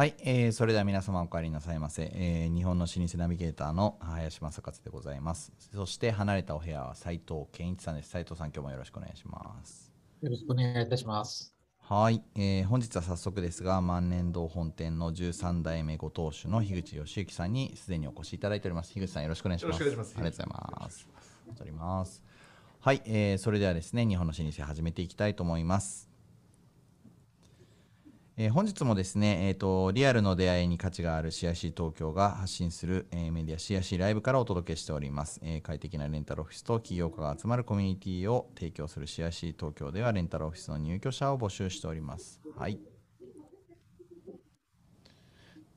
はい、えーそれでは皆様お帰りなさいませ、えー日本の老舗ナビゲーターの林正勝でございます。そして離れたお部屋は斉藤健一さんです。斉藤さん今日もよろしくお願いします。よろしくお願いいたします。はい、えー本日は早速ですが万年堂本店の13代目ご当主の樋口義行さんにすでにお越しいただいております。樋口さんよろしくお願いします。よろしくお願いします。ありがとうございます。戻ります。はい、えーそれではですね日本の老舗始めていきたいと思いますえー本日もですね、えー、とリアルの出会いに価値がある CIC 東京が発信する、えーメディア CIC ライブからお届けしております、えー快適なレンタルオフィスと起業家が集まるコミュニティを提供する CIC 東京ではレンタルオフィスの入居者を募集しております。はい。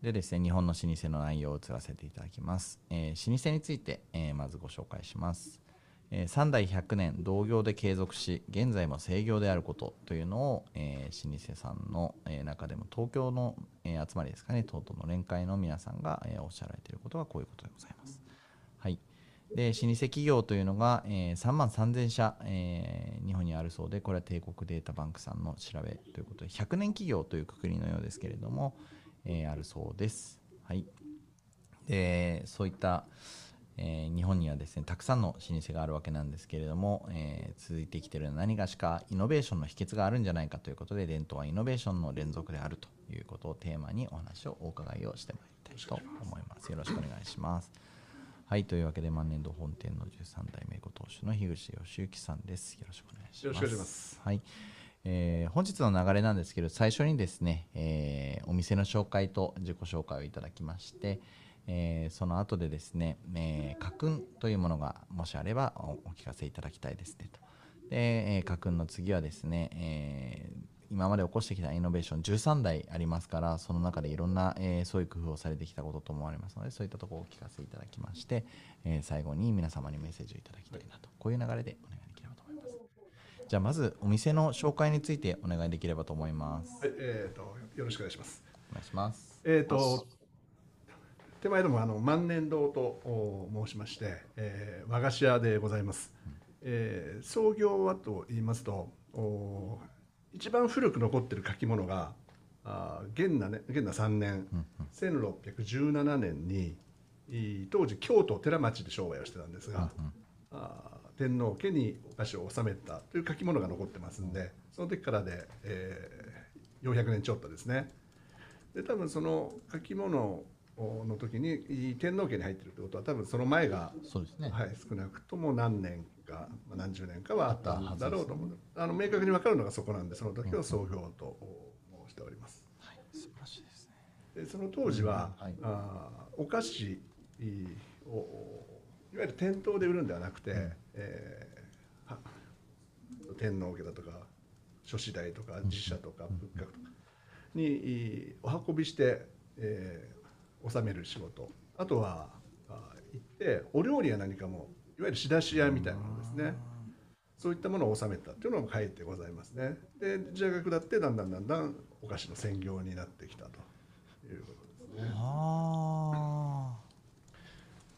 でですね日本の老舗の内容を移らせていただきます、え老舗について、えまずご紹介します。え3代100年同業で継続し現在も制業であることというのを、えー老舗さんの、えー中でも東京の、え集まりですかね東都の連会の皆さんが、えおっしゃられていることがこういうことでございます。はい、で老舗企業というのが、え3万3000社、え日本にあるそうでこれは帝国データバンクさんの調べということで100年企業というくくりのようですけれども、えあるそうです。はい、でそういった、えー日本にはですねたくさんの老舗があるわけなんですけれども、えー続いてきている何がしかイノベーションの秘訣があるんじゃないかということで伝統はイノベーションの連続であるということをテーマにお話をお伺いをしてまいりたいと思います。よろしくお願いします。はいというわけで万年度本店の13代目ご当主の樋口義行さんです。よろしくお願いします。よろしくお願いします。はい。えー本日の流れなんですけど最初にですね、えーお店の紹介と自己紹介をいただきまして、えーその後でですね、えー家訓というものがもしあればおお聞かせいただきたいですねとで、えー家訓の次はですね、えー今まで起こしてきたイノベーション13台ありますからその中でいろんな、えーそういう工夫をされてきたことと思われますのでそういったところをお聞かせいただきまして、えー最後に皆様にメッセージをいただきたいなとこういう流れでお願いできればと思いますじゃあまずお店の紹介についてお願いできればと思います。はい、えー、とよろしくお願いします。お願いします。えー、と手前どもあの万年堂とお申しまして、えー和菓子屋でございます。えー創業はと言いますとお一番古く残っている書き物があー元那ね元那3年、1617年にい当時京都寺町で商売をしてたんですが、あー天皇家にお菓子を納めたという書き物が残ってますんでその時からで、えー400年ちょっとですね。で多分その書き物の時にい天皇家に入ってるってことは多分その前が、そうですね。はい、少なくとも何年かまあ何十年かはあったんだろうと思うあの明確に分かるのがそこなんでその時を創業と申しております。はい、素晴らしいですね。でその当時は、うんはいあーお菓子をいわゆる店頭で売るんではなくて、えーは天皇家だとか諸子代とか実社とか仏閣とかにいお運びして、えー納める仕事あとはあ行ってお料理や何かもいわゆる仕出し屋みたいなものですね。そういったものを収めたっていうのも書いてございますね。で、時代が下ってだんだんだんだんお菓子の専業になってきたということですね。ああ。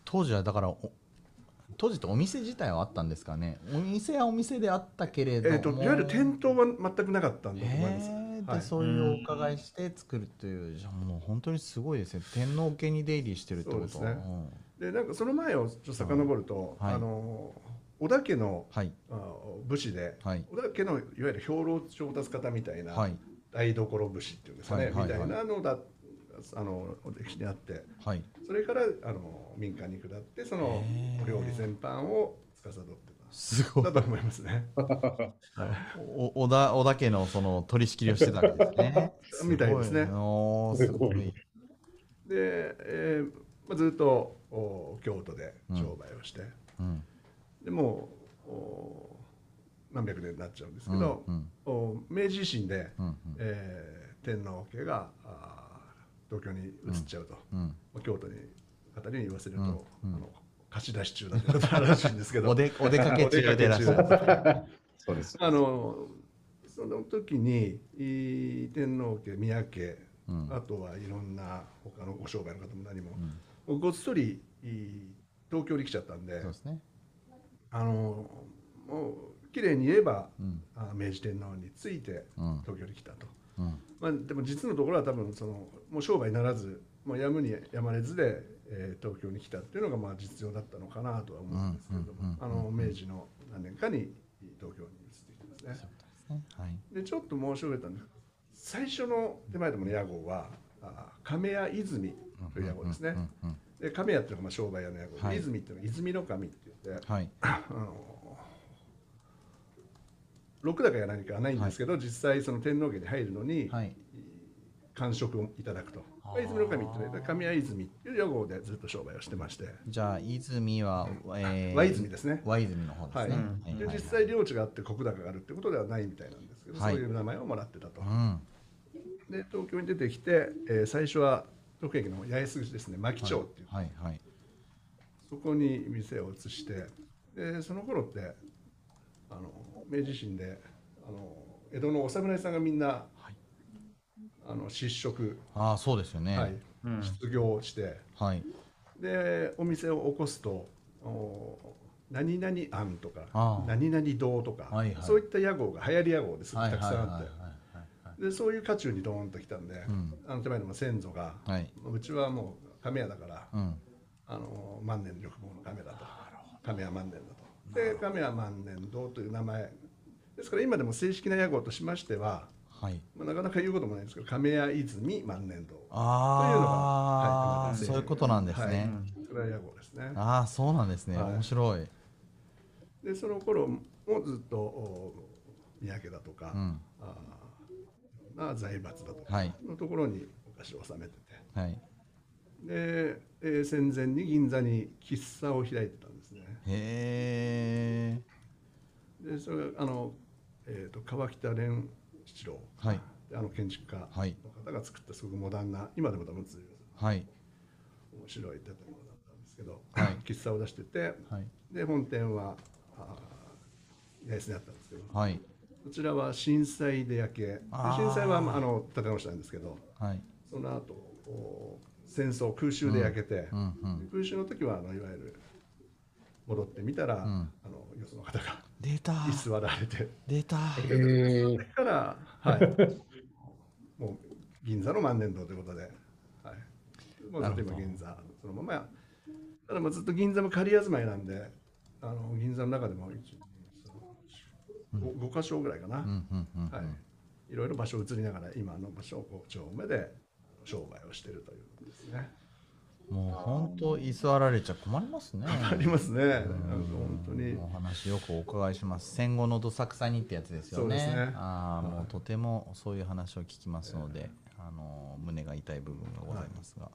当時はだからお当時ってお店自体はあったんですかね？お店はお店であったけれども。えー、といわゆる店頭は全くなかったんだと思います。えーで、はい。そういうお伺いして作るという、じゃあもう本当にすごいですね。天皇家に出入りしてるってこと。ですね。ん。でなんかその前をちょっと遡ると、はい。あの織田家のはい。あ武士で、はい。織田家のいわゆる兵糧調達方みたいな、はい。台所武士っていうんですかね、みたいなのだあの歴史にあって。はい。そそれからあの民間に下ってそのお料理全般を司ってすごい。ただと思いますね。お織田織田家のその取り仕切りをしてたわけですね。みたいですね。ごおーすごい。で、えーまあ、ずっとお京都で商売をして、うん。でもうお何百年になっちゃうんですけど、うんうん。お明治維新で、うんうん。えー天皇家があー東京に移っちゃうと、うんまあ京都に方に言わせると、うんうん。あの貸し出し中だってことあるらしいんですけど。おでお出かけ中でいらっしゃる。そうです。あのその時にい天皇家宮家、うん。あとはいろんな他のご商売の方も何も、うん。ごっそりい東京に来ちゃったんでそうですね。あのもう綺麗に言えば、うん。あ明治天皇についてうん。東京に来たと。うん。まあ、でも実のところは多分そのもう商売ならずもうやむにやまれずで、えー東京に来たっていうのがまあ実情だったのかなとは思うんですけれどもあの明治の何年かに東京に移ってきてますね。はい。でちょっと申し上げたんです。最初の手前どもの屋号はあ亀屋泉という屋号ですね。で亀屋っていうのがまあ商売屋の屋号で、はい。泉っていうのは泉の神って言ってはい。あの六高や何かはないんですけど、実際その天皇家に入るのにはい官職をいただくと、泉の神っていうのは神谷泉っていう屋号でずっと商売をしてまして、じゃあ泉は、えー、和泉ですね。和泉の方ですね、はい。はい。はい。で実際領地があって石高があるってことではないみたいなんですけど、はい。そういう名前をもらってたと。うん。で東京に出てきて、えー最初は東京駅の八重洲口ですね。牧町っていう、はい。はい。そこに店を移してでその頃ってあの明治維新であの江戸のお侍さんがみんな、あの失職、ああそうですよね。はい。うん。失業して。はい。でお店を起こすとお何々庵とかああ。何々堂とか、はいはい。そういった屋号が流行り屋号です。はいたくさんあって、はいはいはいでそういう渦中にドーンと来たんで、うん。あの手前の先祖が、はい、うちはもう亀屋だから、うん、あの万年緑坊の亀だと。亀屋万年だと。で亀屋万年堂という名前。ですから今でも正式な屋号としましては、はい。まあ、なかなか言うこともないんですけど亀屋泉万年堂ああ、というのがはい。そういうことなんですね、はい。屋号ですね。ああそうなんですね、はい。面白い、でその頃もずっとお三宅だとか、うん。あ財閥だとかはい。のところにお菓子を納めてて。はい。で、えー戦前に銀座に喫茶を開いてたんですね。へえでそれがあの、えー、と川北蓮七郎、はい。あの建築家のはい。方が作ったすごくモダンな今でも多分通はい。面白い建物だったんですけど、はい。喫茶を出しててはい。で本店は八重洲にあったんですけどはい。こちらは震災で焼け震災はまああの建て直したんですけどはい。その後お戦争空襲で焼けて、うんうん空襲の時はあのいわゆる戻ってみたら、ん。あのよその方が出た居座られて。出たえーそれから、はい、もう銀座の万年堂ということで、はい、もうずっと今なるほど。銀座そのままただまあずっと銀座も仮住まいなんであの銀座の中でも一 5, 箇所ぐらいかな、はい、いろいろ場所を移りながら今の場所を5丁目で商売をしているということですね。もう本当居座られちゃ困りますね。ありますね。なんか本当に。お話よくお伺いします。戦後のどさくさにってやつですよね。ね。ああもはい。うとてもそういう話を聞きますので、あの胸が痛い部分がございますが、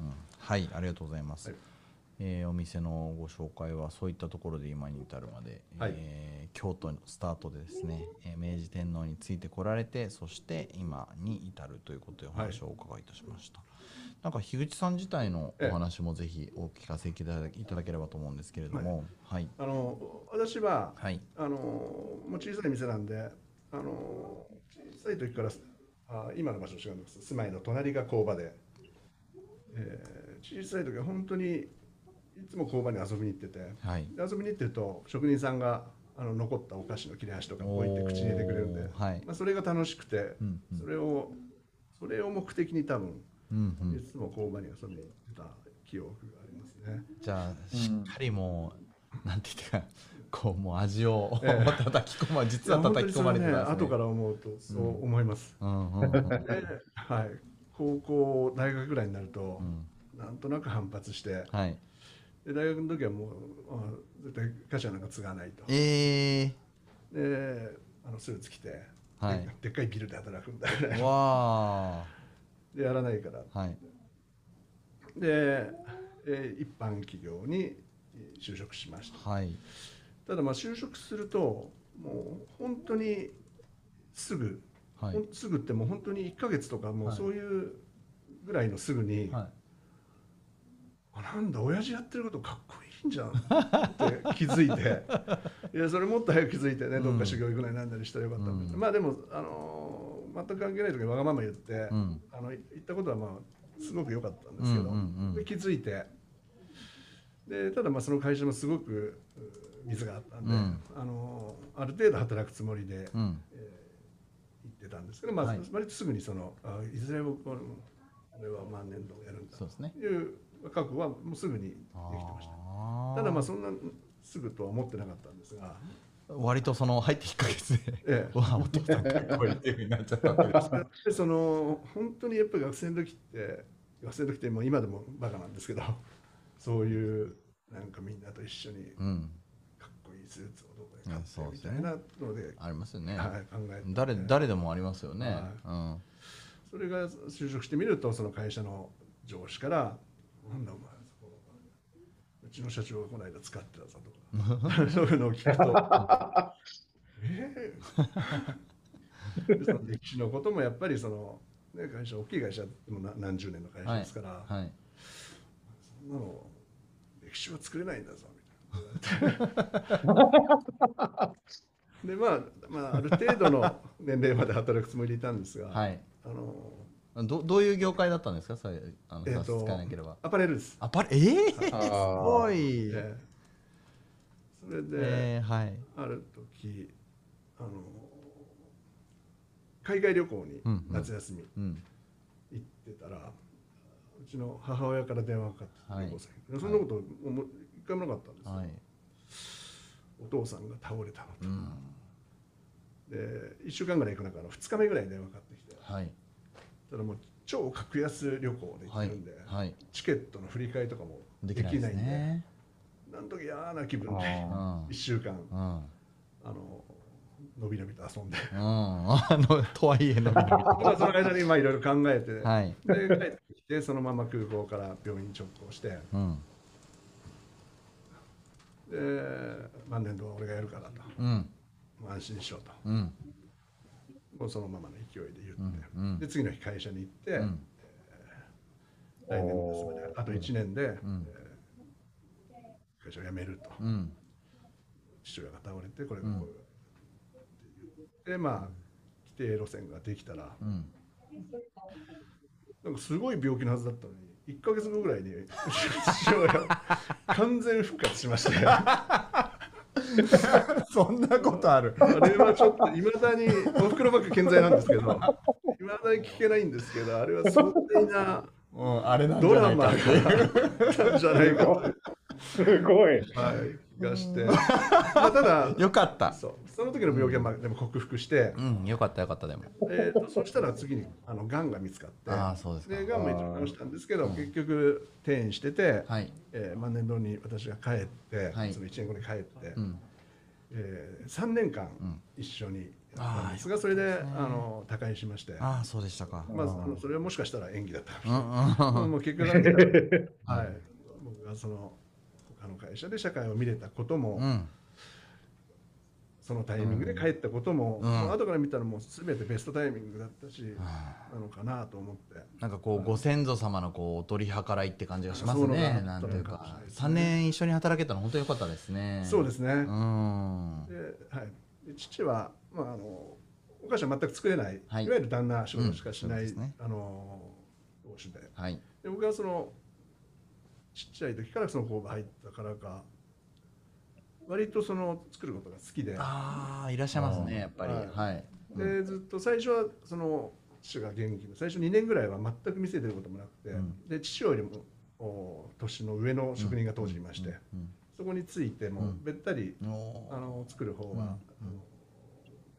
うん、はいありがとうございます、はいえーお店のご紹介はそういったところで今に至るまで、はい。えー京都のスタートでですね、えー明治天皇についてこられてそして今に至るということでお話をお伺いいたしました、なんか樋口さん自体のお話もぜひお聞かせいただいただければと思うんですけれどもはい。あの私ははい。あのもう小さい店なんであの小さい時からあ今の場所違うんです。住まいの隣が工場で、えー小さい時は本当にいつも工場に遊びに行ってて。はい。で遊びに行ってると職人さんがあの残ったお菓子の切れ端とか置いて口に入れてくれるんで、はい。まあ、それが楽しくて、うんうん。それをそれを目的に多分うんうん。いつも工場に遊びに行ってた記憶がありますね。じゃあしっかりもう、なんて言ってかこうもう味を、ええ。叩き込ま実は叩き込まれてますね。ね後から思うとそう思います。はい、高校大学ぐらいになると、ん。なんとなく反発してはいで大学の時はもうあ絶対会社なんか継がないと。えであのスーツ着て、はい。ででっかいビルで働くんだよー、ねわでやらないから。ーはい。で、えー一般企業に就職しました。はい。ただまあ就職するともう本当にすぐ、はい。すぐってもう本当に1ヶ月とかもうはい。そういうぐらいのすぐに、はあなんだ親父やってることかっこいいんじゃんって気づいて。いやそれもっと早く気づいてねどっか修行行くなりなんだりしたらよかったんだけど、うん。まあでも、あのー全く関係ない時にわがまま言って、うん。あの言ったことはまあすごく良かったんですけど、うんうんうん。で気づいて。でただまあその会社もすごくう水があったんで、うん。あのーある程度働くつもりでうん。行っってたんですけど、まあはい。割とすぐにそのあいずれ僕は俺は万年度をやるんだそうですね。という覚悟はもうすぐにできてました。ただまあそんなすぐとは思ってなかったんですが、割とその入って1ヶ月でええ。わあお父さんかっこいいっていうふうになっちゃったわけですね。でその本当にやっぱり学生の時って学生の時ってもう今でもバカなんですけど そういうなんかみんなと一緒にうん。かっこいいスーツをどこで買うんってみたいなので、ありますよね、はい、考えて。誰誰でもありますよね、はうん。それが就職してみるとその会社の上司から「なんだお前そこ。うちの社長がこの間使ってたぞ」とか。そういうのを聞くと「ええで その歴史のこともやっぱりその、ね、会社大きい会社もな何十年の会社ですから、はい。そんなの歴史は作れないんだぞみたいな。でまあ、まあ、ある程度の年齢まで働くつもりでいたんですが、はい。あのどどういう業界だったんですか？それあの、えー差し支とえなければ。アパレルです。アパレえー、すあごい、ええ。それで、えーはい。ある時あの海外旅行にうんうん。夏休みうん。行ってたら、うちの母親から電話がかかってきて、はい。そんなこと一回もなかったんですよ、はい。お父さんが倒れたのと、うん。で1週間ぐらい行く中の2日目ぐらいに電話かかってきて。はいただもう超格安旅行で行っはいてるんで、はいチケットの振り替えとかもできないんでねなんと嫌な気分であうん1週間うん。あののびのびと遊んで。うん。あのとはいえのびのびと。まあその間にまあいろいろ考えて、はい。で帰ってきてそのまま空港から病院直行してうん。で万年度は俺がやるからと。うん。安心しろと。うんもうそのままの勢いで言って、うんうん。で次の日会社に行って、うん。来年の末まであと1年で、ん。えー会社を辞めると、うん。父親が倒れてこれがこう、って言ってまあ規定路線ができたら。うん。なんかすごい病気のはずだったのに1か月後ぐらいに父親完全復活しまして。あそんなことある。れはちょっといまだにおふくろばっか健在なんですけどいまだに聞けないんですけどあれは壮大なうんあれなんじドラマじゃないかと、はい、すごい。気がして、まあ、ただ よかった。そう。その時の病気はまあでも克服して、うんよかったよかったでも。えー、とそしたら次にあのがんが見つかって。ああそうですか。でがんも一応治したんですけど、うん結局転院してて、はい。えー万年堂に私が帰って、はい。その1年後に帰って、うん。えー、3年間うん。一緒にやったんですが、それであの他界しまして、ああそうでしたか。まずあのそれはもしかしたら演技だったかもしうれない。んうん。う んもう結局なんかはい、僕がその他の会社で社会を見れたことも、うん。そのタイミングで帰ったことも、うん。後から見たらもう全てベストタイミングだったし、なのかなと思って。なんかこうご先祖様のこうお取り計らいって感じがしますね。のなんというか。そうなのかもしれないですね3年一緒に働けたの本当に良かったですね。そうですね。うん。ではい、で父は、まあ、あのお菓子は全く作れない、はい。い、わゆる旦那仕事しかしない、うん。ね。あの同士で。はい。で僕はそのちっちゃい時からその工場入ったからか。割とその作ることが好きで。ああいらっしゃいますねやっぱり。はい。はい。でずっと最初はその父が元気で最初2年ぐらいは全く店出ることもなくて、うん。で父よりもお年の上の職人が当時いまして、うん。そこについてもうん。べったり、あの作る方は、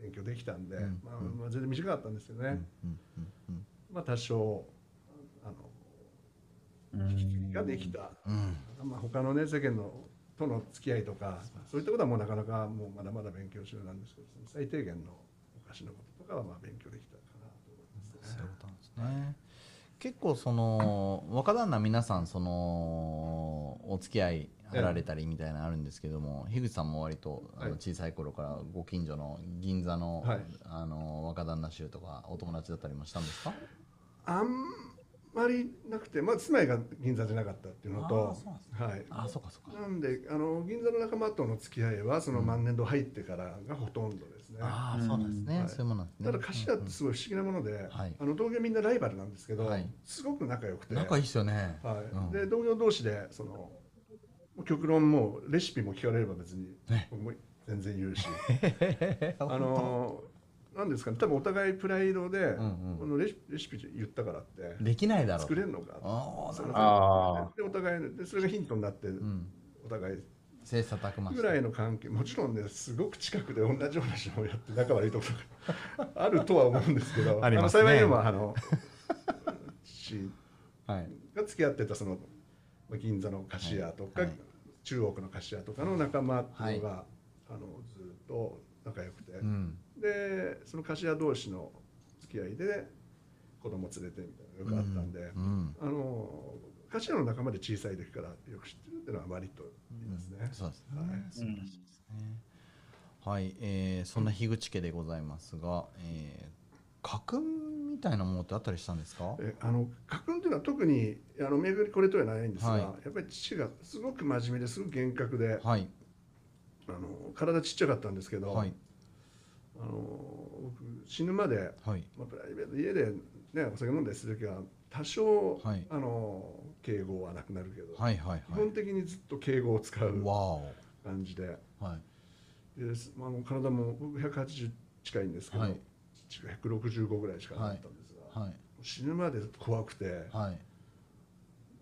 勉強できたんで、うん。まあ全然短かったんですけどね、まあ、多少ができた、うんまあ、他のね世間のとの付き合いとかそういったことはもうなかなかもうまだまだ勉強中なんですけど最低限のお菓子のこととかはまあ勉強できたかなと思いますねそういう。ことなんですね。結構その若旦那皆さんそのお付き合いあられたりみたいなのあるんですけども、樋口さんも割とあのはい小さい頃からご近所の銀座の,、はいあの若旦那衆とかお友達だったりもしたんですか？あんまりなくて、まあ、住まいが銀座じゃなかったっていうのあとなんですはい、あ、の銀座の仲間との付き合いはその万年度入ってからがほとんどですね。ああ、そうなんですね。はいそういうものなんですね。ただ頭ってすごい不思議なもので、はい。あの同業みんなライバルなんですけど、はい。すごく仲良くて、仲いいっすよね。はい。うん。で同業同士でその極論もうレシピも聞かれれば別にね。僕も全然言うし。ああのなんですかね。多分お互いプライドで、んうん。このレシレシピ言ったからって。できないだろう作れるのか？ああなるほど。あでお互いでそれがヒントになって、うん。お互い。切磋琢磨ぐらいの関係。もちろんねすごく近くで同じような仕事をやって仲悪いところが あるとは思うんですけど。ありますね。の幸いにもあの 父はい。が付き合ってたそのまあ銀座の菓子屋とか、はい。はい中央区の菓子屋とかの仲間っていうのが、はあのずっと仲良くて、うんでその菓子屋同士の付き合いで子供連れてみたいなのがよくあったんで、うん。あの菓子屋の仲間で小さい時からよく知ってるっていうのは割といいですね。そうですね、はい。素晴らしいですねはい、えーそんな樋口家でございますが、えー、家訓みたいなものってあったりしたんですか？えあの家訓っていうのは特にあの巡りこれとはないんですが、はい。やっぱり父がすごく真面目ですごく厳格で、はい。あの体ちっちゃかったんですけど、はいあの僕死ぬまで、はい。まあ、プライベート家で、ね、お酒飲んだりする時は多少、はい。あの敬語はなくなるけど、はいはい基本的にずっと敬語を使う感じで。はい。です、まあ、体も僕180近いんですけど、はい。父が165ぐらいしかなかったんですが、はい。死ぬまで怖くて。はい。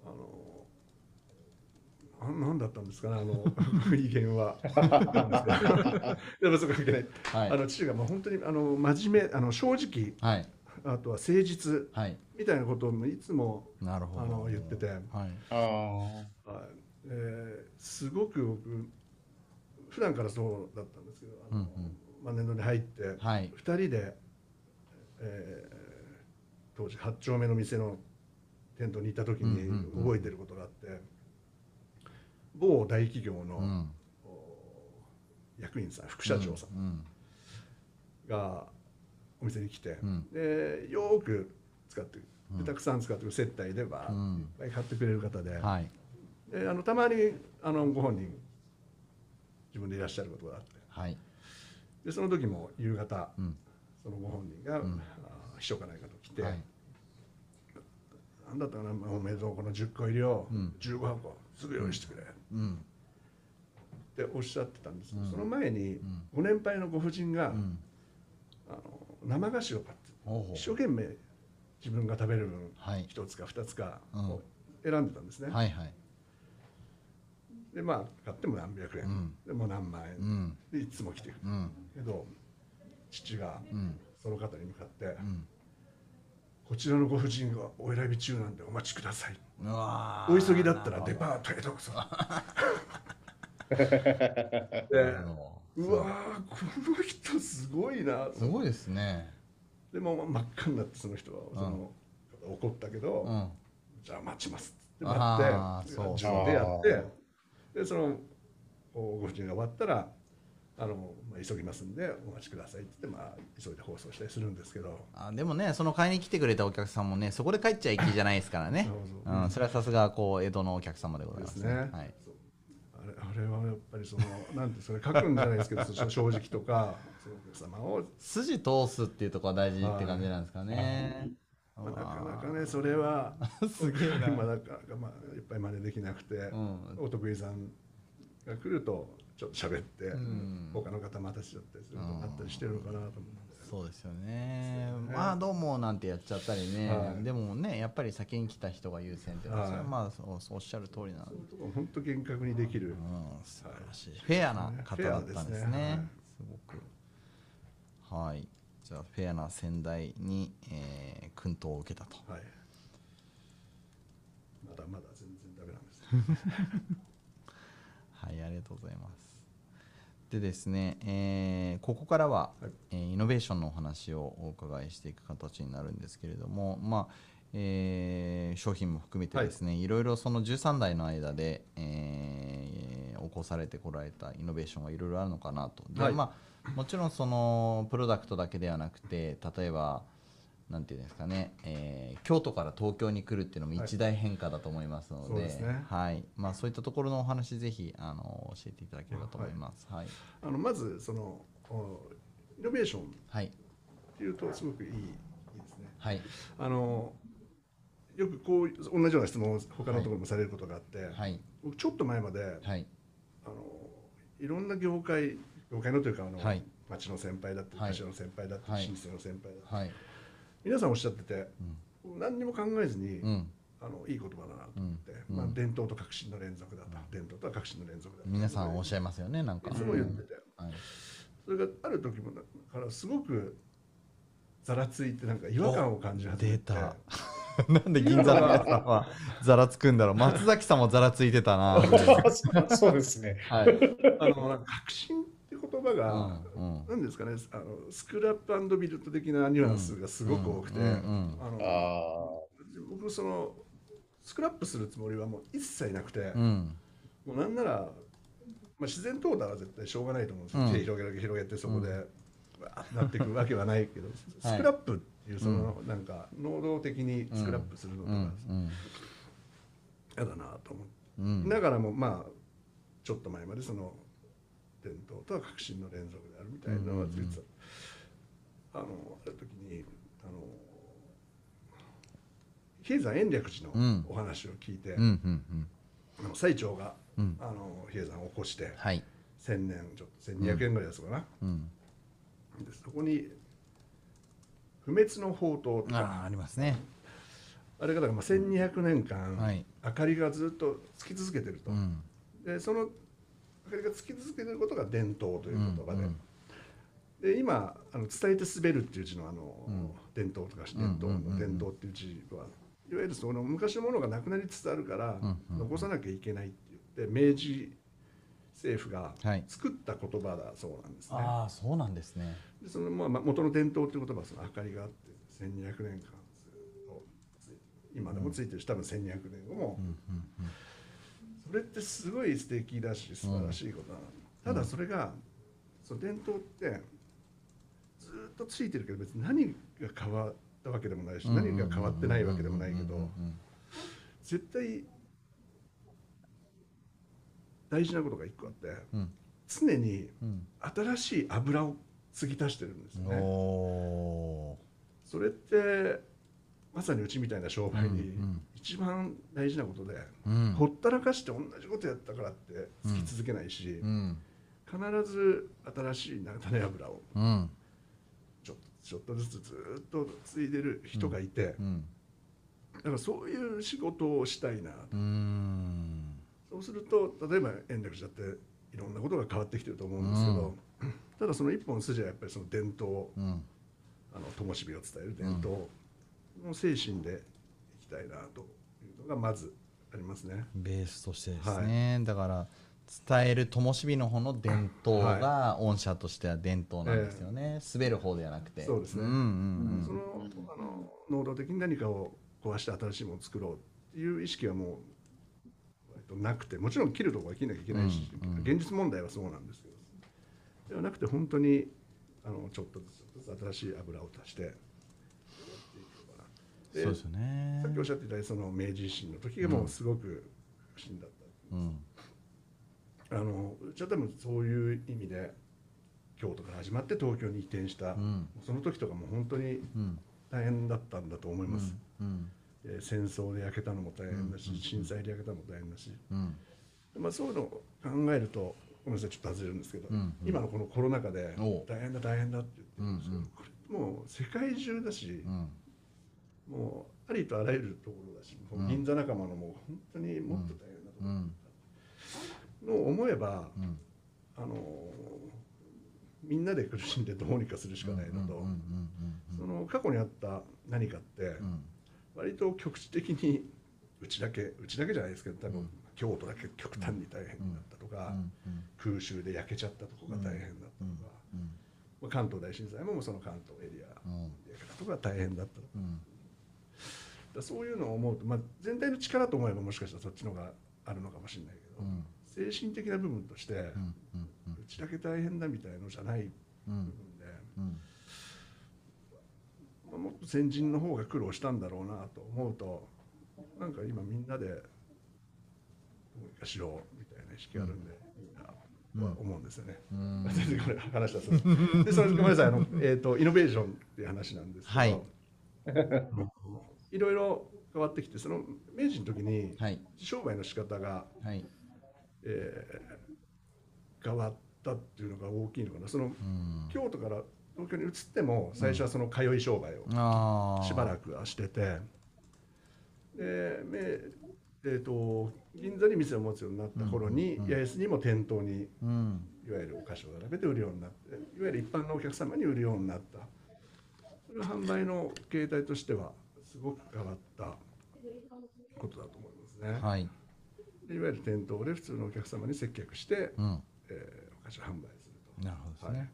あのななんだったんですかねあの 威厳は。でもそう関係ない。はい。あの父がもう本当にあの真面目あの正直はい。あとは誠実はい。みたいなことをいつもなるほど。あの言ってて、はい。はい。ああえーすごく僕普段からそうだったんですけどあの、うんうん。まあ、年度に入ってはい。二人で、えー当時8丁目の店のテントにいた時にうんうんうん。覚えてることがあって、某大企業の、うん。役員さん副社長さんうんがお店に来て、うん。でよーく使ってうん。でたくさん使ってる接待でバーうん。ッいっぱい買ってくれる方で,、はい。であのたまにあのご本人自分でいらっしゃることがあって。はい。でその時も夕方うん。そのご本人が、うん。あ秘書かないかと来て、はい。なんだったかなおめでとうこの10個入りをう。ん。15箱すぐ用意してくれ。っうん。ておっしゃってたんです。けど、うん。その前にん。ご年配のご婦人が、うん。あの生菓子を買って一生懸命自分が食べる分はい。一つか二つかうん。を選んでたんですね、はいはい。でまあ買っても何百円、うん。でも何万円、うん。でいつも来てくる。うん。けど父がうん。その方に向かって、うんこちらのご婦人がお選び中なんでお待ちください。お急ぎだったらデパートへどうぞ。でうわーこの人すごいな。すごいですね。でも真っ赤になってその人はその、怒ったけど、うん。じゃあ待ちますって待って自分でやってでそのご婦人が終わったらあの、まあ、急ぎますんでお待ちくださいって言って、まあ、急いで放送したりするんですけど。あでもねその買いに来てくれたお客さんもねそこで帰っちゃいきじゃないですからね。そうそう。うん、それはさすがこう江戸のお客様でございますね。ですね。はい、あれあれはやっぱりその なんてそれ書くんじゃないですけど正直とかそのお客様を、筋通すっていうところは大事って感じなんですかね、まあ、なかなかねそれは すげえな。まあなかなかまあいっぱい真似できなくて、うん。お得意さんが来るとちょっと喋って、ん。他の方待たせちゃったりするとうん。あったりしてるのかなと思って。そうですよね。ね。まあどうもなんてやっちゃったりね、はい。でもねやっぱり先に来た人が優先っていうのは、はい。それはまあおっしゃる通りな本当厳格にできる、うん、素晴らしい、フェアな方だったんですね。ね。すごく。はい。じゃあフェアな先代に、えー、薫陶を受けたと。はい。まだまだ全然ダメなんです。はいありがとうございますでですね、えーここからは、はい。えーイノベーションのお話をお伺いしていく形になるんですけれどもまあえー商品も含めてですね、い、ろいろその13代の間で、えー起こされてこられたイノベーションがいろいろあるのかなと。で、はい。まあ、もちろんそのプロダクトだけではなくて例えばなんていうんですかね、えー京都から東京に来るっていうのも一大変化だと思いますので,、そうですね。はい。まあ、そういったところのお話ぜひあの教えていただければと思います。はい、あのまずそのおイノベーションっはい、ていうとすごくいいいいですね。はい、あのよくこう同じような質問を他のところにもされることがあって、はい、僕ちょっと前まではい、あのいろんな業界業界のというかあの、はい。町の先輩だったりはい。会社の先輩だったはい。り老舗の先輩だったりはい皆さんおっしゃってて何にも考えずにうん。あのいい言葉だなと思ってうん。まあ伝統と革新の連続だと伝統とは革新の連続だと。皆さんおっしゃいますよねなんか。いつも言ってて。はい。それがある時もだからすごくざらついてなんか違和感を感じ始めて。なんで銀座の皆さんはざらつくんだろう。松崎さんもざらついてたな。そうですね。はい。あのなんか革新言葉が、うんうん。なんですかねあのスクラップビルド的なニュアンスがすごく多くて、僕そのスクラップするつもりはもう一切なくて、うん。もうなんなら、まあ、自然淘汰は絶対しょうがないと思うんですよ、うん。手広げて広げてそこで、わーってなっていくわけはないけど、スクラップっていうその、なんか能動的にスクラップするのとうん。かうん。嫌だなと思って。うん。ながらもまあちょっと前までその伝統とは革新の連続であるみたいなのはずっと、あのある時にあの比叡山延暦寺うん。のお話を聞いて、うんうんあの最澄が、うん。あの比叡山を起こしてはい。1000年ちょっと1200円ぐらいですかな、うん。でそこに不滅の宝刀とあか。あありますね。あれがだからまあ1200年間、はい。明かりがずっとつき続けてると。うん。でその明かりがつき続けてることが伝統という言葉で、うんで今あの伝えて滑るっていう字のあの、うん。伝統とかうん伝統うんうんうんの伝統っていう字はいわゆるその昔のものがなくなりつつあるから、うんうん残さなきゃいけないって言って明治政府がはい。作った言葉だそうなんですね。ああそうなんですね。でそのまあまあ元の伝統っていう言葉はその明かりがあって1200年間ずっとつい今でもついてるし多分1200年後も、うんうんそれってすごい素敵だし素晴らしいことな。の、ただそれがその伝統ってずっとついてるけど別に何が変わったわけでもないし、うん何が変わってないわけでもないけど、絶対大事なことが一個あってうん。常にうん。新しい油を継ぎ足してるんですね。おそれってまさにうちみたいな商売に一番大事なことで、ーうん。ほったらかして同じことやったからってつき続けないし、うん。必ず新しい種油をうん。ちょちょっとずつずっと継いでる人がいて、うん。だからそういう仕事をしたいなと、うん。そうすると例えば延暦寺だっていろんなことが変わってきてると思うんですけど、ただその一本筋はやっぱりその伝統うん。あの灯火を伝える伝統の精神でいきたいなというのがまずありますね。ベースとしてですね、だから伝える灯火の方の伝統が御社としては伝統なんですよね、滑る方ではなくて。そうですね。んうんそのあの能動的に何かを壊して新しいものを作ろうっていう意識はもうなくてもちろん切るところは切らなきゃいけないし、うんうん。現実問題はそうなんですけど。ではなくて本当にあのちょっとずつちょっとずつ新しい油を足してやっていくのかな。そうですよね。さっきおっしゃっていただいたその明治維新の時がもうすごく不審だった、う。ん。あのうちは多分そういう意味で京都から始まって東京に移転した、うん。その時とかも本当にうん。大変だったんだと思います、うん。えー戦争で焼けたのも大変だし、うん。震災で焼けたのも大変だし、うん。まあ、そういうのを考えるとごめんなさいちょっと外れるんですけど、うん。うん。今のこのコロナ禍で大変だ大変だって言ってるんですけど、うん。うん。これもう世界中だしう、んもうありとあらゆるところだし、もう銀座仲間のもう本当にもっと大変なところうん。のを思えば、うん。あのみんなで苦しんでどうにかするしかないのと、その過去にあった何かって、うん。割と局地的にうちだけうちだけじゃないですけど多分、うん。京都だけ極端に大変だったとか、うん。空襲で焼けちゃったとこが大変だったとか、うん。まあ関東大震災もその関東エリアうん。でとこが大変だったとかそういうのを思うと、まあ、全体の力と思えばもしかしたらそっちの方があるのかもしれないけど、うん。精神的な部分として、ううんうん。ちだけ大変だみたいのじゃない部うん分で、うん。まあ、もっと先人の方が苦労したんだろうなと思うとなんか今みんなでどうにかしようみたいな意識があるんで、いいなとは思うんですよね。うん。全然これ話したそうでそれごめんなさいあの、えー、とイノベーションっていう話なんですけど、はい いろいろ変わってきてその明治の時にはい。商売の仕方が、はい。えー変わったっていうのが大きいのかな。そのうん。京都から東京に移っても最初はその通い商売をしばらくはしててでめえー、と銀座に店を持つようになった頃に、うんうん八重洲にも店頭にうん。いわゆるお菓子を並べて売るようになっていわゆる一般のお客様に売るようになった。それは販売の形態としてはすごく変わったことだと思いますね。はい。でいわゆる店頭で普通のお客様に接客して、うん。えーお菓子を販売するなるほどですね、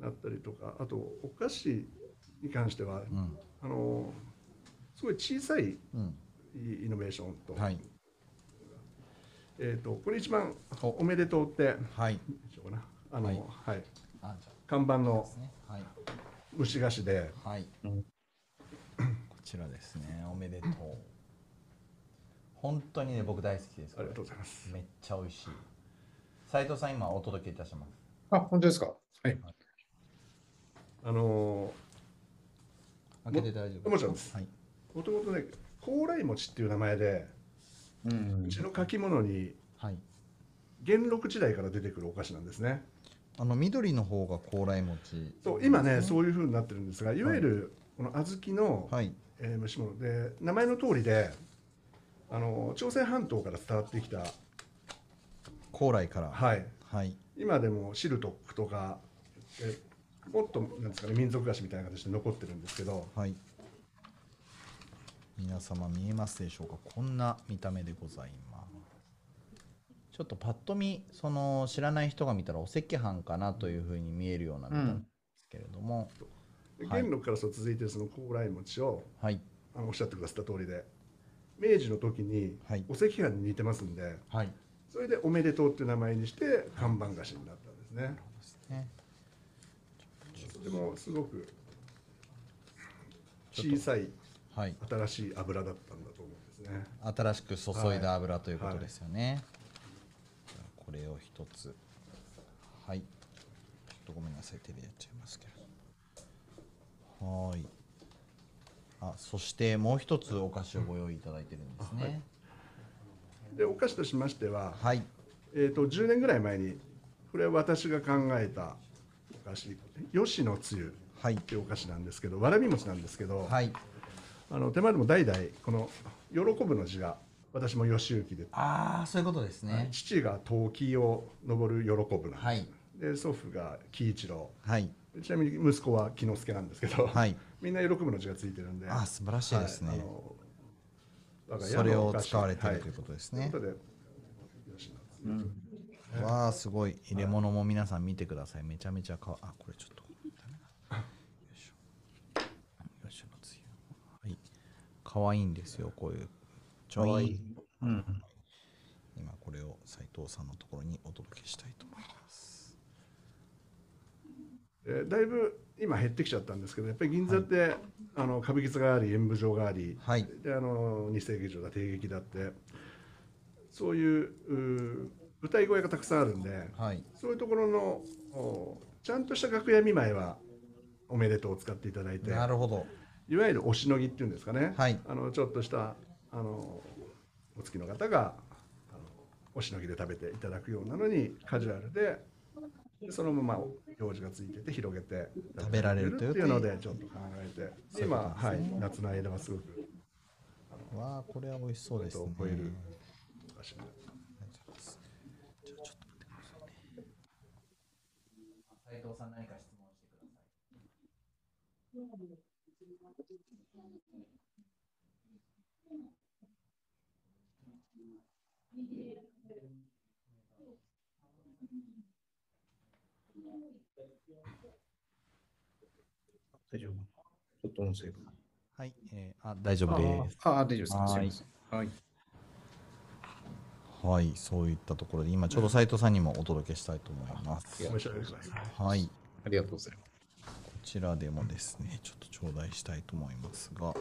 となったりとかあとお菓子に関しては、うん。あのすごい小さいうん。イノベーションと,、はい。えー、とこれ一番お。おめでとうってはい。どうしようかな。あの、ははい。いあじゃ看板のはい。蒸し菓子で。はい、うん。こちらですね。おめでとう。本当にね僕大好きですありがとうございます。めっちゃ美味しい。斉藤さん今お届けいたします。あ、本当ですか？はい。あの開けて大丈夫もちろんです。はい。もともとね高麗餅っていう名前でうん。うちの書き物にはい。元禄時代から出てくるお菓子なんですね。あの緑の方が高麗餅。そう今ねそういう風になってるんですがいわゆるこの小豆の、はいえー蒸し物。で名前の通りであの朝鮮半島から伝わってきた、高麗から。はい、はい。今でもシルトックとかえもっとなんですかね民族菓子みたいな形で残ってるんですけどはい。皆様見えますでしょうか？こんな見た目でございます。ちょっとパッと見その知らない人が見たらお赤飯かなというふうに見えるような見た目ですけれども、ではい元禄からそう続いてその高麗餅をはい。あのおっしゃってくださった通りで明治の時にはい。お赤飯に似てますんではい。それでおめでとうっていう名前にして看板菓子になったんですね。ね。でもすごく小さいはい。新しい油だったんだと思うんですね。新しく注いだ油ということですよね、じゃあこれを一つ。はい。ちょっとごめんなさい。手でやっちゃいますけどはーい。あそしてもう一つお菓子をご用意いただいてるんですね。でお菓子としましては、はい。えー、と10年ぐらい前にこれは私が考えたお菓子吉野つゆはい。っていうお菓子なんですけどわらび餅なんですけど、はい。あの手前でも代々この「喜ぶ」の字が私も吉行で、ああそういうことですね。父が陶器を登る喜ぶなんです、はい。で祖父が喜一郎。はいちなみに息子は喜之助なんですけど、はい。みんな喜ぶの字がついてるんで。あー素晴らしいですね。はいそれを使われているはということですね。ということで吉野つゆわあすごい。入れ物も皆さん見てください。めちゃめちゃかわあこれちょっと。ダメだよいしょ。よしのつゆ。はい。可愛いんですよこういう。ちょい。うん。今これを斉藤さんのところにお届けしたいと思いますえーだいぶ今減ってきちゃったんですけどやっぱり銀座って、あの歌舞伎座があり演舞場があり、はい。であの日生劇場だ帝劇だって。そういう舞台小屋がたくさんあるんではい。そういうところのおちゃんとした楽屋見舞いはおめでとうを使っていただいて。なるほど。いわゆるおしのぎっていうんですかね、はい。あのちょっとしたあのお付きの方があのおしのぎで食べていただくようなのにカジュアルででそのまま表示がついてて広げて食べられるというのでちょっと考えて。今、ね。はい、夏の間はすごくわあこれは美味しそうですね。超えるお菓子になってじゃあちょっと待ってください。ね斉藤さん何か質問して。ください大丈夫。ちょっと音声が。はい、えーあ大丈夫ですああ、大丈夫ですか？はい。はい。はい、そういったところで、今ちょうど斉藤さんにもお届けしたいと思います。はい、こありがとうございます。ちらでもですね、ちょっと頂戴したいと思いますが、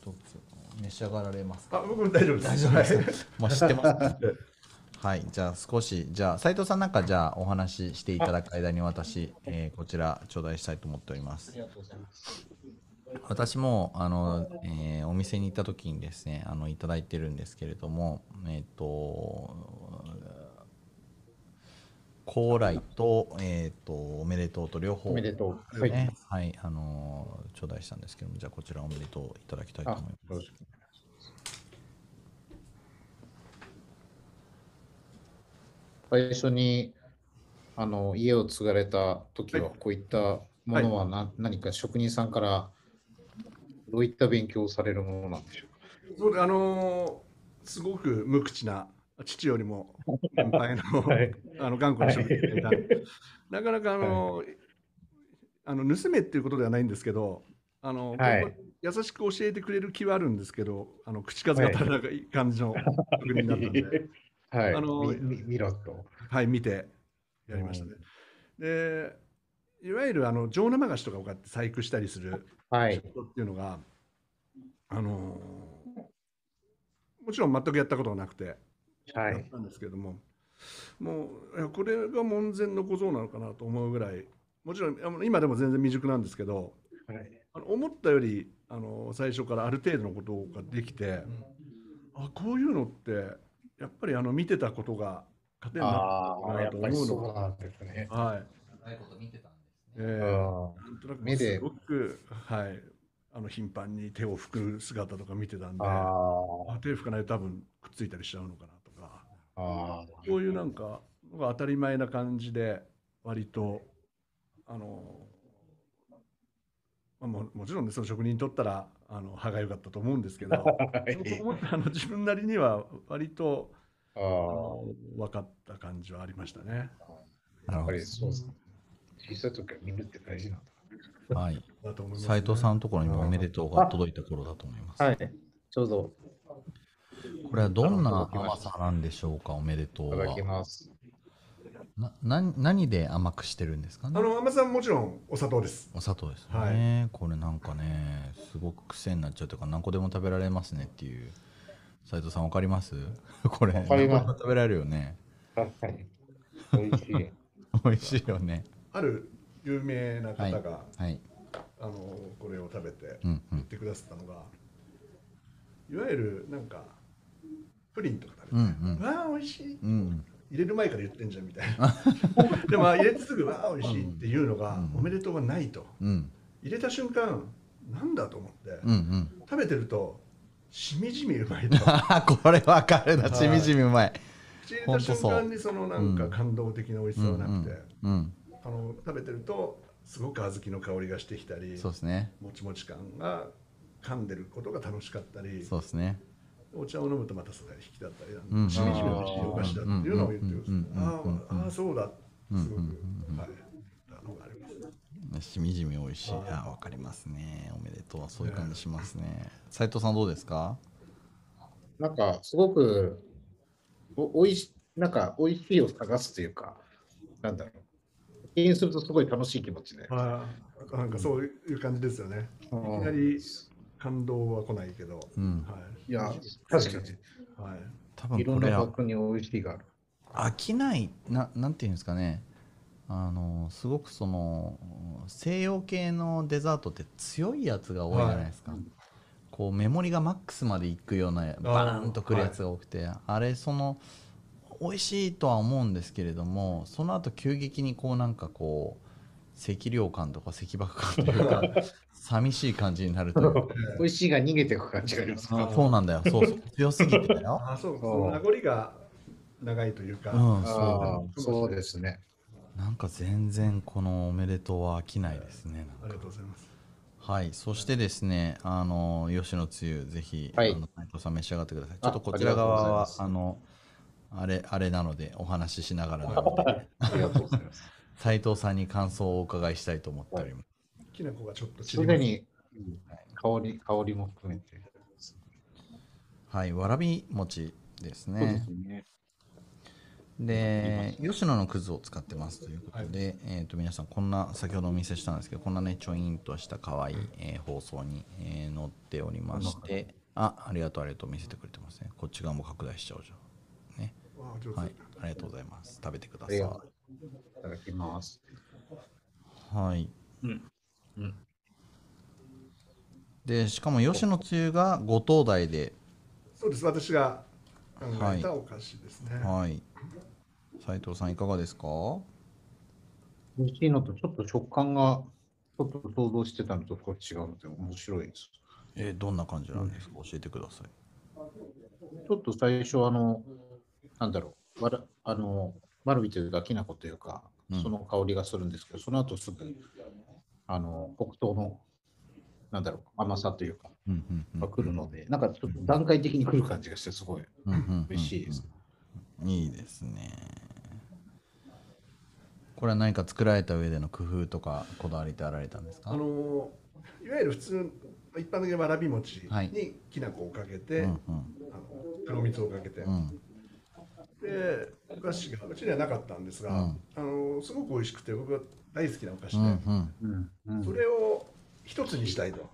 一つ召し上がられますか？あ僕も大丈夫です大丈夫ですはいもう知ってます。はい、じゃあ少し、じゃあ斉藤さんなんかじゃあお話ししていただく間に私、えーこちら頂戴したいと思っております。りがとうございます。私もあの、えーお店に行った時にですねあのいただいてるんですけれどもえっ、と高麗と,、えー、とおめでとうと両方おめでとう。ねはい。はい、あのー頂戴したんですけども、じゃあこちらおめでとういただきたいとあ思います。よろしくお願いします。最初にあの家を継がれた時は、はい。こういったものはな、何か職人さんからどういった勉強をされるものなんでしょう？か。そうであのーすごく無口な父よりも 先輩の,、はい。あの頑固な職人がいた。んでなかなかあのーあの盗めっていうことではないんですけどあの、はい。優しく教えてくれる気はあるんですけどあの口数が足らない感じの職人だったんで、はい。あの見ろと。はい、見てやりましたね。でいわゆるあの上生菓子とかをこうやって細工したりするはい仕。事っていうのが、あのーもちろん全くやったことがなくてはい。やったんですけれども、もうこれが門前の小僧なのかなと思うぐらいもちろん今でも全然未熟なんですけどはい。あの思ったよりあの最初からある程度のことができて、あこういうのってやっぱりあの見てたことが糧になああ、ったなと思うのが、ね。はい長いこと見てたんですえね。ーあなんとなく目ですごく、はい、あの頻繁に手を拭く姿とか見てたんで、ああ手拭かないと多分くっついたりしちゃうのかなとか、あそういうなんか当たり前な感じで、割と、あの、まあ、ももちろんね、その職人にとったら、あの歯が良かったと思うんですけど、そう思ったあの自分なりには割とあ分かった感じはありましたね。やっぱりそうですね。小さい時は見るって大事なんだ。はい。だと思います、斉藤さんのところにもおめでとうが届いた頃だと思います。はい。ちょうどこれはどんな甘さなんでしょうか、おめでというただは。きます。なな何で甘くしてるんですかね？あの甘さはもちろんお砂糖です。お砂糖ですね、これなんかねすごく癖になっちゃうというか何個でも食べられますねっていう。斉藤さんわかります？これわかります。何個でも食べられるよね？はい。美味しい。美味しいよね。ある有名な方が、はい。あのこれを食べてうんうん。言ってくださったのが、いわゆるなんかプリンとか食べて、うんうん。わあ美味しい、うん入れる前から言ってんじゃんみたいな。でも入れてすぐわあ美味しいっていうのが、うんおめでとうがないと。うん。入れた瞬間なんだと思って、うんうん。食べてるとしみじみうまいと。これわかるな。しみじみうまい。口に入れた瞬間にそのなんかう。ん。感動的な美味しさはなくて、うんあの食べてるとすごく小豆の香りがしてきたりそうですね。もちもち感が噛んでることが楽しかったり。そうですねお茶を飲むとまたそれが引き立ったりうん。しみじみしいお菓子だっていうのを言ってくうんださいああーそうだ。うんすごくはい。あのがあります。しみじみ美味しい。はい。あわかりますね。おめでとうそういう感じしますね。斉藤さんどうですか？なんか、すごく、おおいしなんか、美味しいを探すというか、なんだろう。経験するとすごい楽しい気持ちで。あーなんかそういう感じですよね。いきうんなり感動は来ないけど。うん。はい。や、確かに。はい。多分いろんなに美味しいがある。飽きないななんていうんですかね。あのすごくその西洋系のデザートって強いやつが多いじゃないですか、こうメモリがマックスまでいくようなバーンとくるやつが多くて。あ,、れその美味しいとは思うんですけれどもその後急激にこうなんかこう赤涼感とか赤爆感というか 寂しい感じになるという。か 美味しいが逃げていく感じがあります。あそうなんだよ。そうそう。強すぎてだよ。あそうその名残が長いというか、うんああそうですね。なんか全然このおめでとうは飽きないですね。ありがとうございます。はい、そしてですね、あの吉野つゆぜひ、はい。あの斉藤さん召し上がってください。ちあょっとこちら側はあのあれあれなのでお話ししながらなので。ありがとうございます。斉藤さんに感想をお伺いしたいと思っております。きな粉がちょっと散すでに香り、香りも含めて。はい、わらび餅ですそうでね。で、吉野のくずを使ってますということで、えー、と皆さん、こんな、先ほどお見せしたんですけど、こんなね、ちょいんとした可愛い、えー放送に、えー載っておりまして、あ、ありがとう、ありがとう、見せてくれてますね。こっち側も拡大しちゃうじゃん。ね。はい、ありがとうございます。食べてください。いただきます。はい。うん。うん。で、しかも吉野つゆがご当代で、そうです私が考えたお菓子ですね、はい。斉藤さんいかがですか？美味しいのとちょっと食感がちょっと想像してたのと少し違うので面白いです。えーどんな感じなんですか？教えてください。ちょっと最初あの、なんだろう、わらあの、マルビというかきな粉というかうん、その香りがするんですけど、その後すぐ、あの、黒糖の、なんだろう、甘さというか、が来るので、なんかちょっと段階的に来る感じがして、すごいうんうんうんうん美味しいです。いいですね。これは何か作られた上での工夫とかこだわりってあられたんですか？あのいわゆる普通一般的なわらび餅はい。にきな粉をかけて、うんうん。あの黒蜜をかけて、うん。でお菓子がうちにはなかったんですが、うん。あのすごく美味しくて僕が大好きなお菓子で、うんうん。それを一つにしたいと。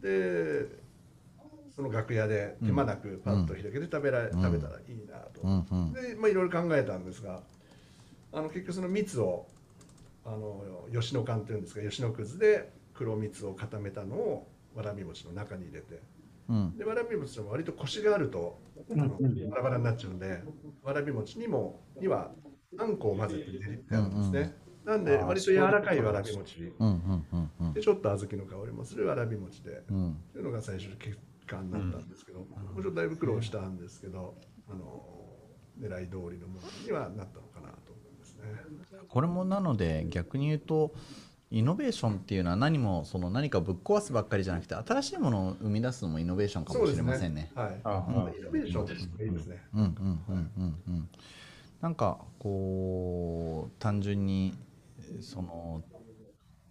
でその楽屋で手間なくパッと開けて食べられ、うん。食べたらいいなと。うん。うん。でまあいろいろ考えたんですがあの結局その蜜をあの吉野缶っていうんですか吉野くずで黒蜜を固めたのをわらび餅の中に入れて。うん。でわらび餅も割とコシがあるとあのバラバラになっちゃうんでわらび餅にもにはあんこを混ぜて入れてあるんですね、なんであー割と柔らかいわらび餅うんうんうんうんでちょっと小豆の香りもするわらび餅でうんというのが最初の結果になったんですけど、もうちょっとだいぶ苦労したんですけど、あの狙い通りのものにはなったのかなと思いますね。これもなので逆に言うとイノベーションっていうのは何もその何かぶっ壊すばっかりじゃなくて新しいものを生み出すのもイノベーションかもしれませんね。はい。あまあイノベーションですいいですね。うんうんうんうんうん。なんかこう単純にえーその、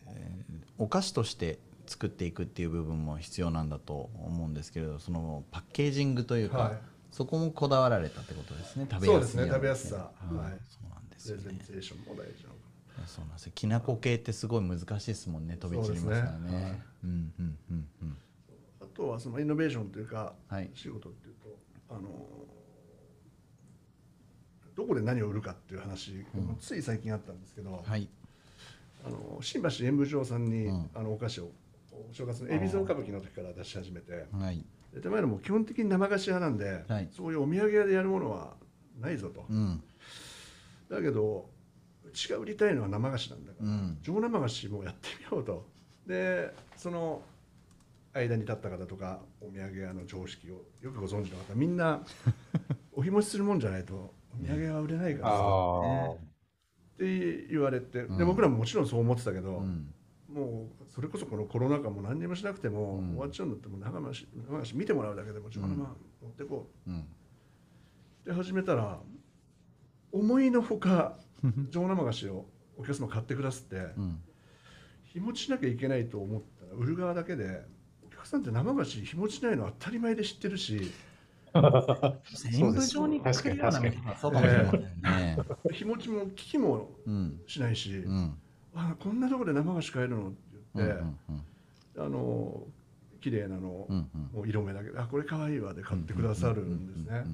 えーお菓子として作っていくっていう部分も必要なんだと思うんですけれどそのパッケージングというか、はい。そこもこだわられたってことですね。食べそうですね。やすいように食べやすさ。うんはい。そうなんですプよね。レゼンテーションも大事なのかそうなんですよ。きなこ系ってすごい難しいですもんね。飛び散りますからね。そうですね。はい。うんうんうんうん。な。あとはそのイノベーションというか、はい。仕事っていうと、あのどこで何を売るかっていう話、うん。つい最近あったんですけど、はい。あの新橋演舞場さんに、うん。あのお菓子をお正月の海老蔵歌舞伎の時から出し始めてはい。で手前のも基本的に生菓子屋なんで、はい。そういうお土産屋でやるものはないぞと、うん。だけどうちが売りたいのは生菓子なんだから、うん。上生菓子もやってみようと。でその間に立った方とかお土産屋の常識をよくご存知の方みんな お日持ちするもんじゃないとお土産は売れないからさ。あって言われて。うん。で僕らももちろんそう思ってたけど、うん。もうそれこそこのコロナ禍も何にもしなくても、うん。終わっちゃうんだってもう生菓子生菓子見てもらうだけでもちろんうん。生持ってこう。で始めたら思いのほか上生菓子をお客様買ってくださってうん。日持ちしなきゃいけないと思ったら売る側だけでお客さんって生菓子日持ちないのは当たり前で知ってるし演舞場に来るような店はそうかもしれませんね。日持ちも聞きもうんしないし、うん。あこんなとこで生菓子買えるのってうんう言って、ん。あの綺麗なのを、うんうん。もう色目だけであこれ可愛いわで買ってくださるんですね。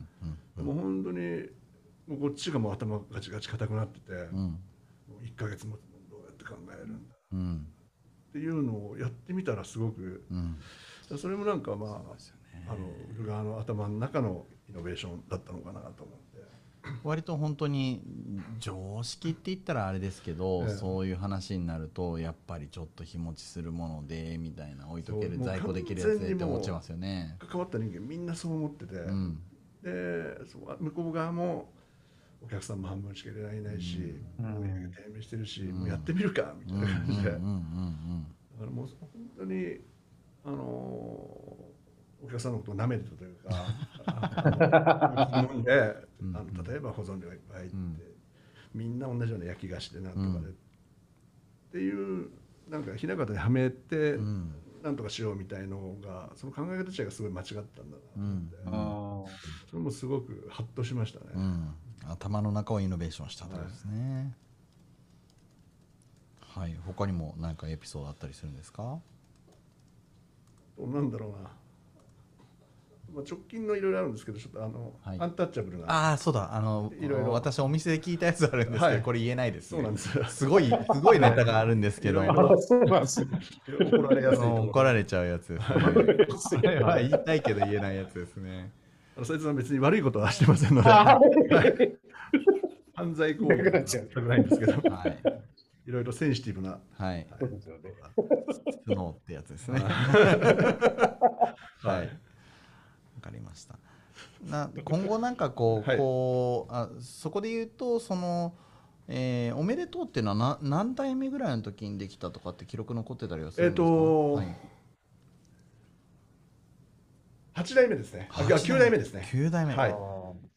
でも本当にもうこっちがもう頭ガチガチ硬くなってて、うん。もう1ヶ月もどうやって考えるんだ。うん。っていうのをやってみたらすごくうん。それもなんかまああの売る側の頭の中のイノベーションだったのかなと思って。割と本当に常識って言ったらあれですけど、ええ。そういう話になるとやっぱりちょっと日持ちするものでみたいな置いとける在庫できるやつでって思っちゃいますよね。関わった人間みんなそう思ってて、うん。で向こう側もお客さんも半分しか入れられないし、うん。お土産低迷してるし、うん。もうやってみるかみたうんいな感じで、だからもう本当にあのお客さんのことを舐めてたというか でうんあの例えば保存料がいっぱい入って、うん。みんな同じような焼き菓子でなんとかで、うん。っていうなんか雛形にはめて、うん。うんなんとかしようみたいのがその考え方自体がすごい間違ったんだなと思って、うん。あそれもすごくハッとしましたね。うん、頭の中をイノベーションしたとですね。はい、他にも何かエピソードあったりするんですか？なんだろうな、まあ、直近のいろいろあるんですけどちょっとあの、はい。アンタッチャブルなああ、そうだ、あの、いろいろ私お店で聞いたやつあるんですけど、はい。これ言えないです、ね。そうなんです。よすごい、すごいネタがあるんですけど。いろいろあ、そうなんですね。怒られやすい怒られちゃうやつ。ですね。それは言いたいけど言えないやつですね。あの斉藤さん別に悪いことはしてませんので。あ犯罪行為は。全くない。んですけど、はい。いろいろセンシティブな。はい。そうですよね。スノーってやつですね。はい。わかりました。な今後なんかこう,、はい。こうあそこで言うとそのえーおめでとうっていうのはな何代目ぐらいの時にできたとかって記録残ってたりはするんですか、えっとはい。8代目ですね。あ八代9代目ですね。9代目、はい。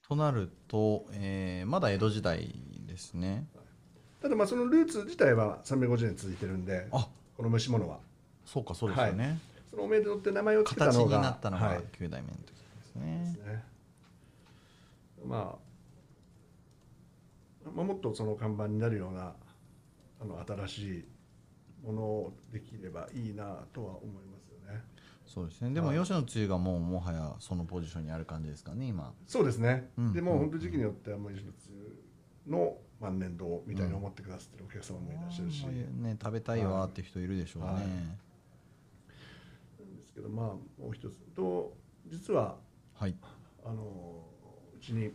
となると、えーまだ江戸時代ですね。ただまあそのルーツ自体は350年続いてるんで、あ。この蒸し物は。そうかそうですよね、そのおめでとうって名前をつけた形にのが。なったのがはい。9代目の時ね、ね。まあ、まあ、もっとその看板になるようなあの新しいものをできればいいなとは思いますよね。そうですね。でもはい。吉野つゆがもうもはやそのポジションにある感じですかね今。そうですね。うん。でもう本当時期によってはもう一つの万年堂みたいに思ってくださってるお客様もいらっしゃるし、あーね食べたいわっていう人いるでしょうね、はい。なんですけどまあもう一つと実ははい。あのうちに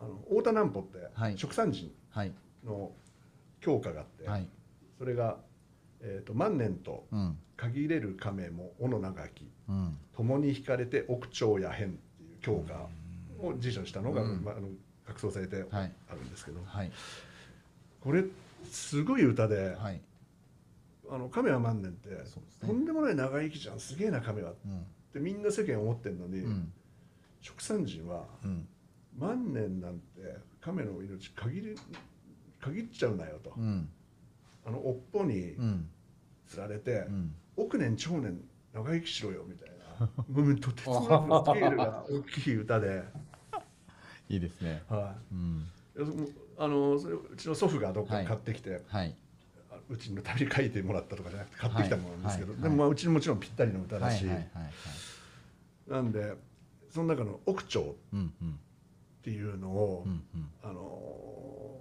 あの太田南穂ってはい。食産人はい。の教科があって、はい。それが、えーと「万年とうん。限れる亀も尾の長きうん。共に惹かれて奥長や変」っていう教科を辞書にしたのが、うん。まあ、あの拡送されてあはい。るんですけど、はい。これすごい歌で、はい。あの亀は万年って、ね。とんでもない長生きじゃんすげえな亀は。っうんてみんな世間思ってるのに、うん。食産人はうん。万年なんて亀の命限り限っちゃうなよと、うん。あの尾っぽにうん。つられて、うん。億年長年長生きしろよみたいな もうとてつもなくスケールが大きい歌で、いいですね。はうん。い、いやそのあのそれうちの祖父がどっか買ってきて、はい。あうちの旅に書いてもらったとかじゃなくて買ってきたものなんですけど、はい。でもまあうちにもちろんぴったりの歌だし、なんでその中の「奥長」うんうん。っていうのを、うんうん。あの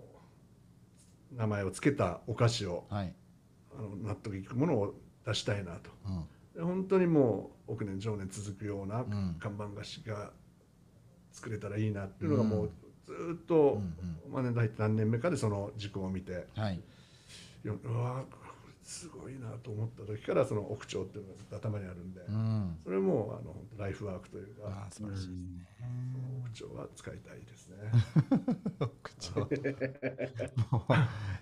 名前を付けたお菓子をはい。あの納得いくものを出したいなと。うん。で本当にもう億年常年続くようなうん。看板菓子が作れたらいいなっていうのがもううんずーっと、うんまあ年代入って何年目かでその軸を見てはい。ようわすごいなと思った時からその奥長っていうのがずっと頭にあるんで、うん。それもあのライフワークというあかー素晴らしいですね。奥長は使いたいですね。口調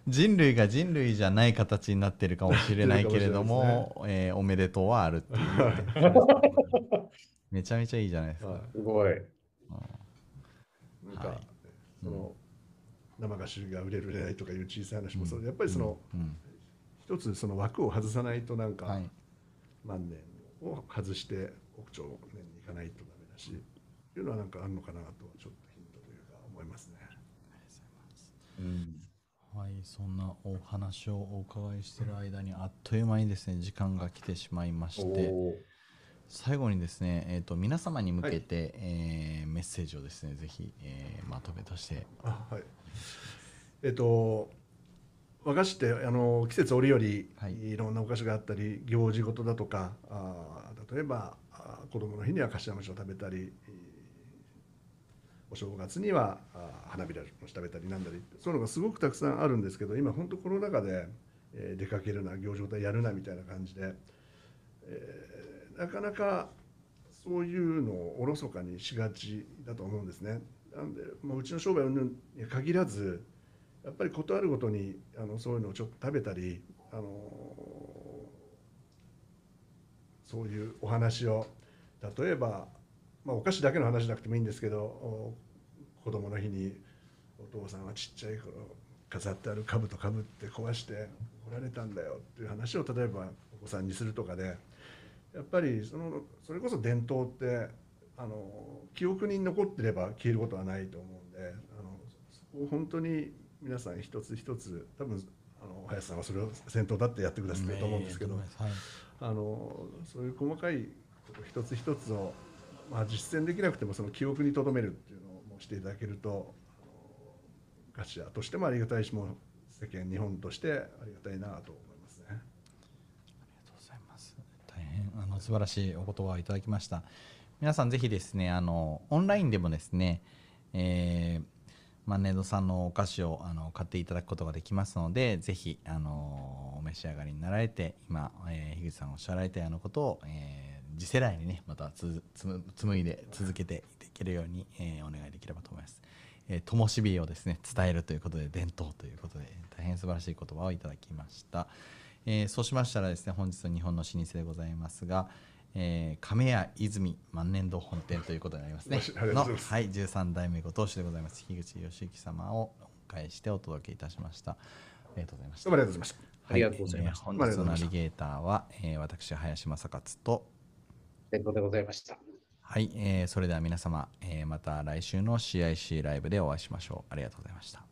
人類が人類じゃない形になってるかもしれないけれども、えーおめでとうはあるっていう。ね、めちゃめちゃいいじゃないですか、はい。すごい。なんか、はい。その生菓子が売れる売れないとかいう小さい話もそう。でやっぱりその、うん。一つその枠を外さないとなんか、はい。万年を外して奥長年に行かないとダメだしいうのはなんかあるのかなとちょっとヒントというか思いますね。うん。はい、そんなお話をお伺いしている間にあっという間にですね時間が来てしまいまして最後にですね、えー、と皆様に向けて、えーメッセージをですねぜひ、えーまとめとして。あはい。えっと和菓子ってあの季節折々、はい。い、ろんなお菓子があったり行事事だとかあー例えば子供の日には柏餅を食べたりえーお正月には花びら餅食べたりなんだりそういうのがすごくたくさんあるんですけど今本当コロナ禍で、えー出かけるな行事事やるなみたいな感じで、えーなかなかそういうのをおろそかにしがちだと思うんですね。なんで、まあ、うちの商売に限らずやっぱり事あるごとにあのそういうのをちょっと食べたり、あのそういうお話を例えば、まあ、お菓子だけの話じゃなくてもいいんですけど子供の日にお父さんはちっちゃい頃飾ってある兜かぶって壊して怒られたんだよっていう話を例えばお子さんにするとかでやっぱりそのそれこそ伝統ってあの記憶に残ってれば消えることはないと思うんであのそこを本当に皆さん一つ一つ多分あの林さんはそれを先頭だってやってくださってると思うんですけど、はい。あのそういう細かいこと一つ一つを、まあ、実践できなくてもその記憶に留めるっていうのをしていただけるとあの菓子屋としてもありがたいしもう世間日本としてありがたいなと思いますね。ありがとうございます。大変あの素晴らしいお言葉をいただきました。皆さんぜひですね、あのオンラインでもですね、えー万年度さんのお菓子をあの買っていただくことができますのでぜひあのお召し上がりになられて今、えー、樋口さんがおっしゃられたようなことを、えー次世代にねまたつ紡いで続けていけるように、えーお願いできればと思います。えー、灯火をですね伝えるということで伝統ということで大変素晴らしい言葉をいただきました。えーそうしましたらですね本日の日本の老舗でございますが、えー亀屋泉万年堂本店ということになりますね。のざいます。はい13代目ご当主でございます。樋口義行様をお迎えしてお届けいたしました。ありがとうございました。どうもありがとうございました。ありがとうございました。はえー本日のナビゲーターは、えー私林正勝と。伝統でございました。はい、えーそれでは皆様、えーまた来週の CIC ライブでお会いしましょう。ありがとうございました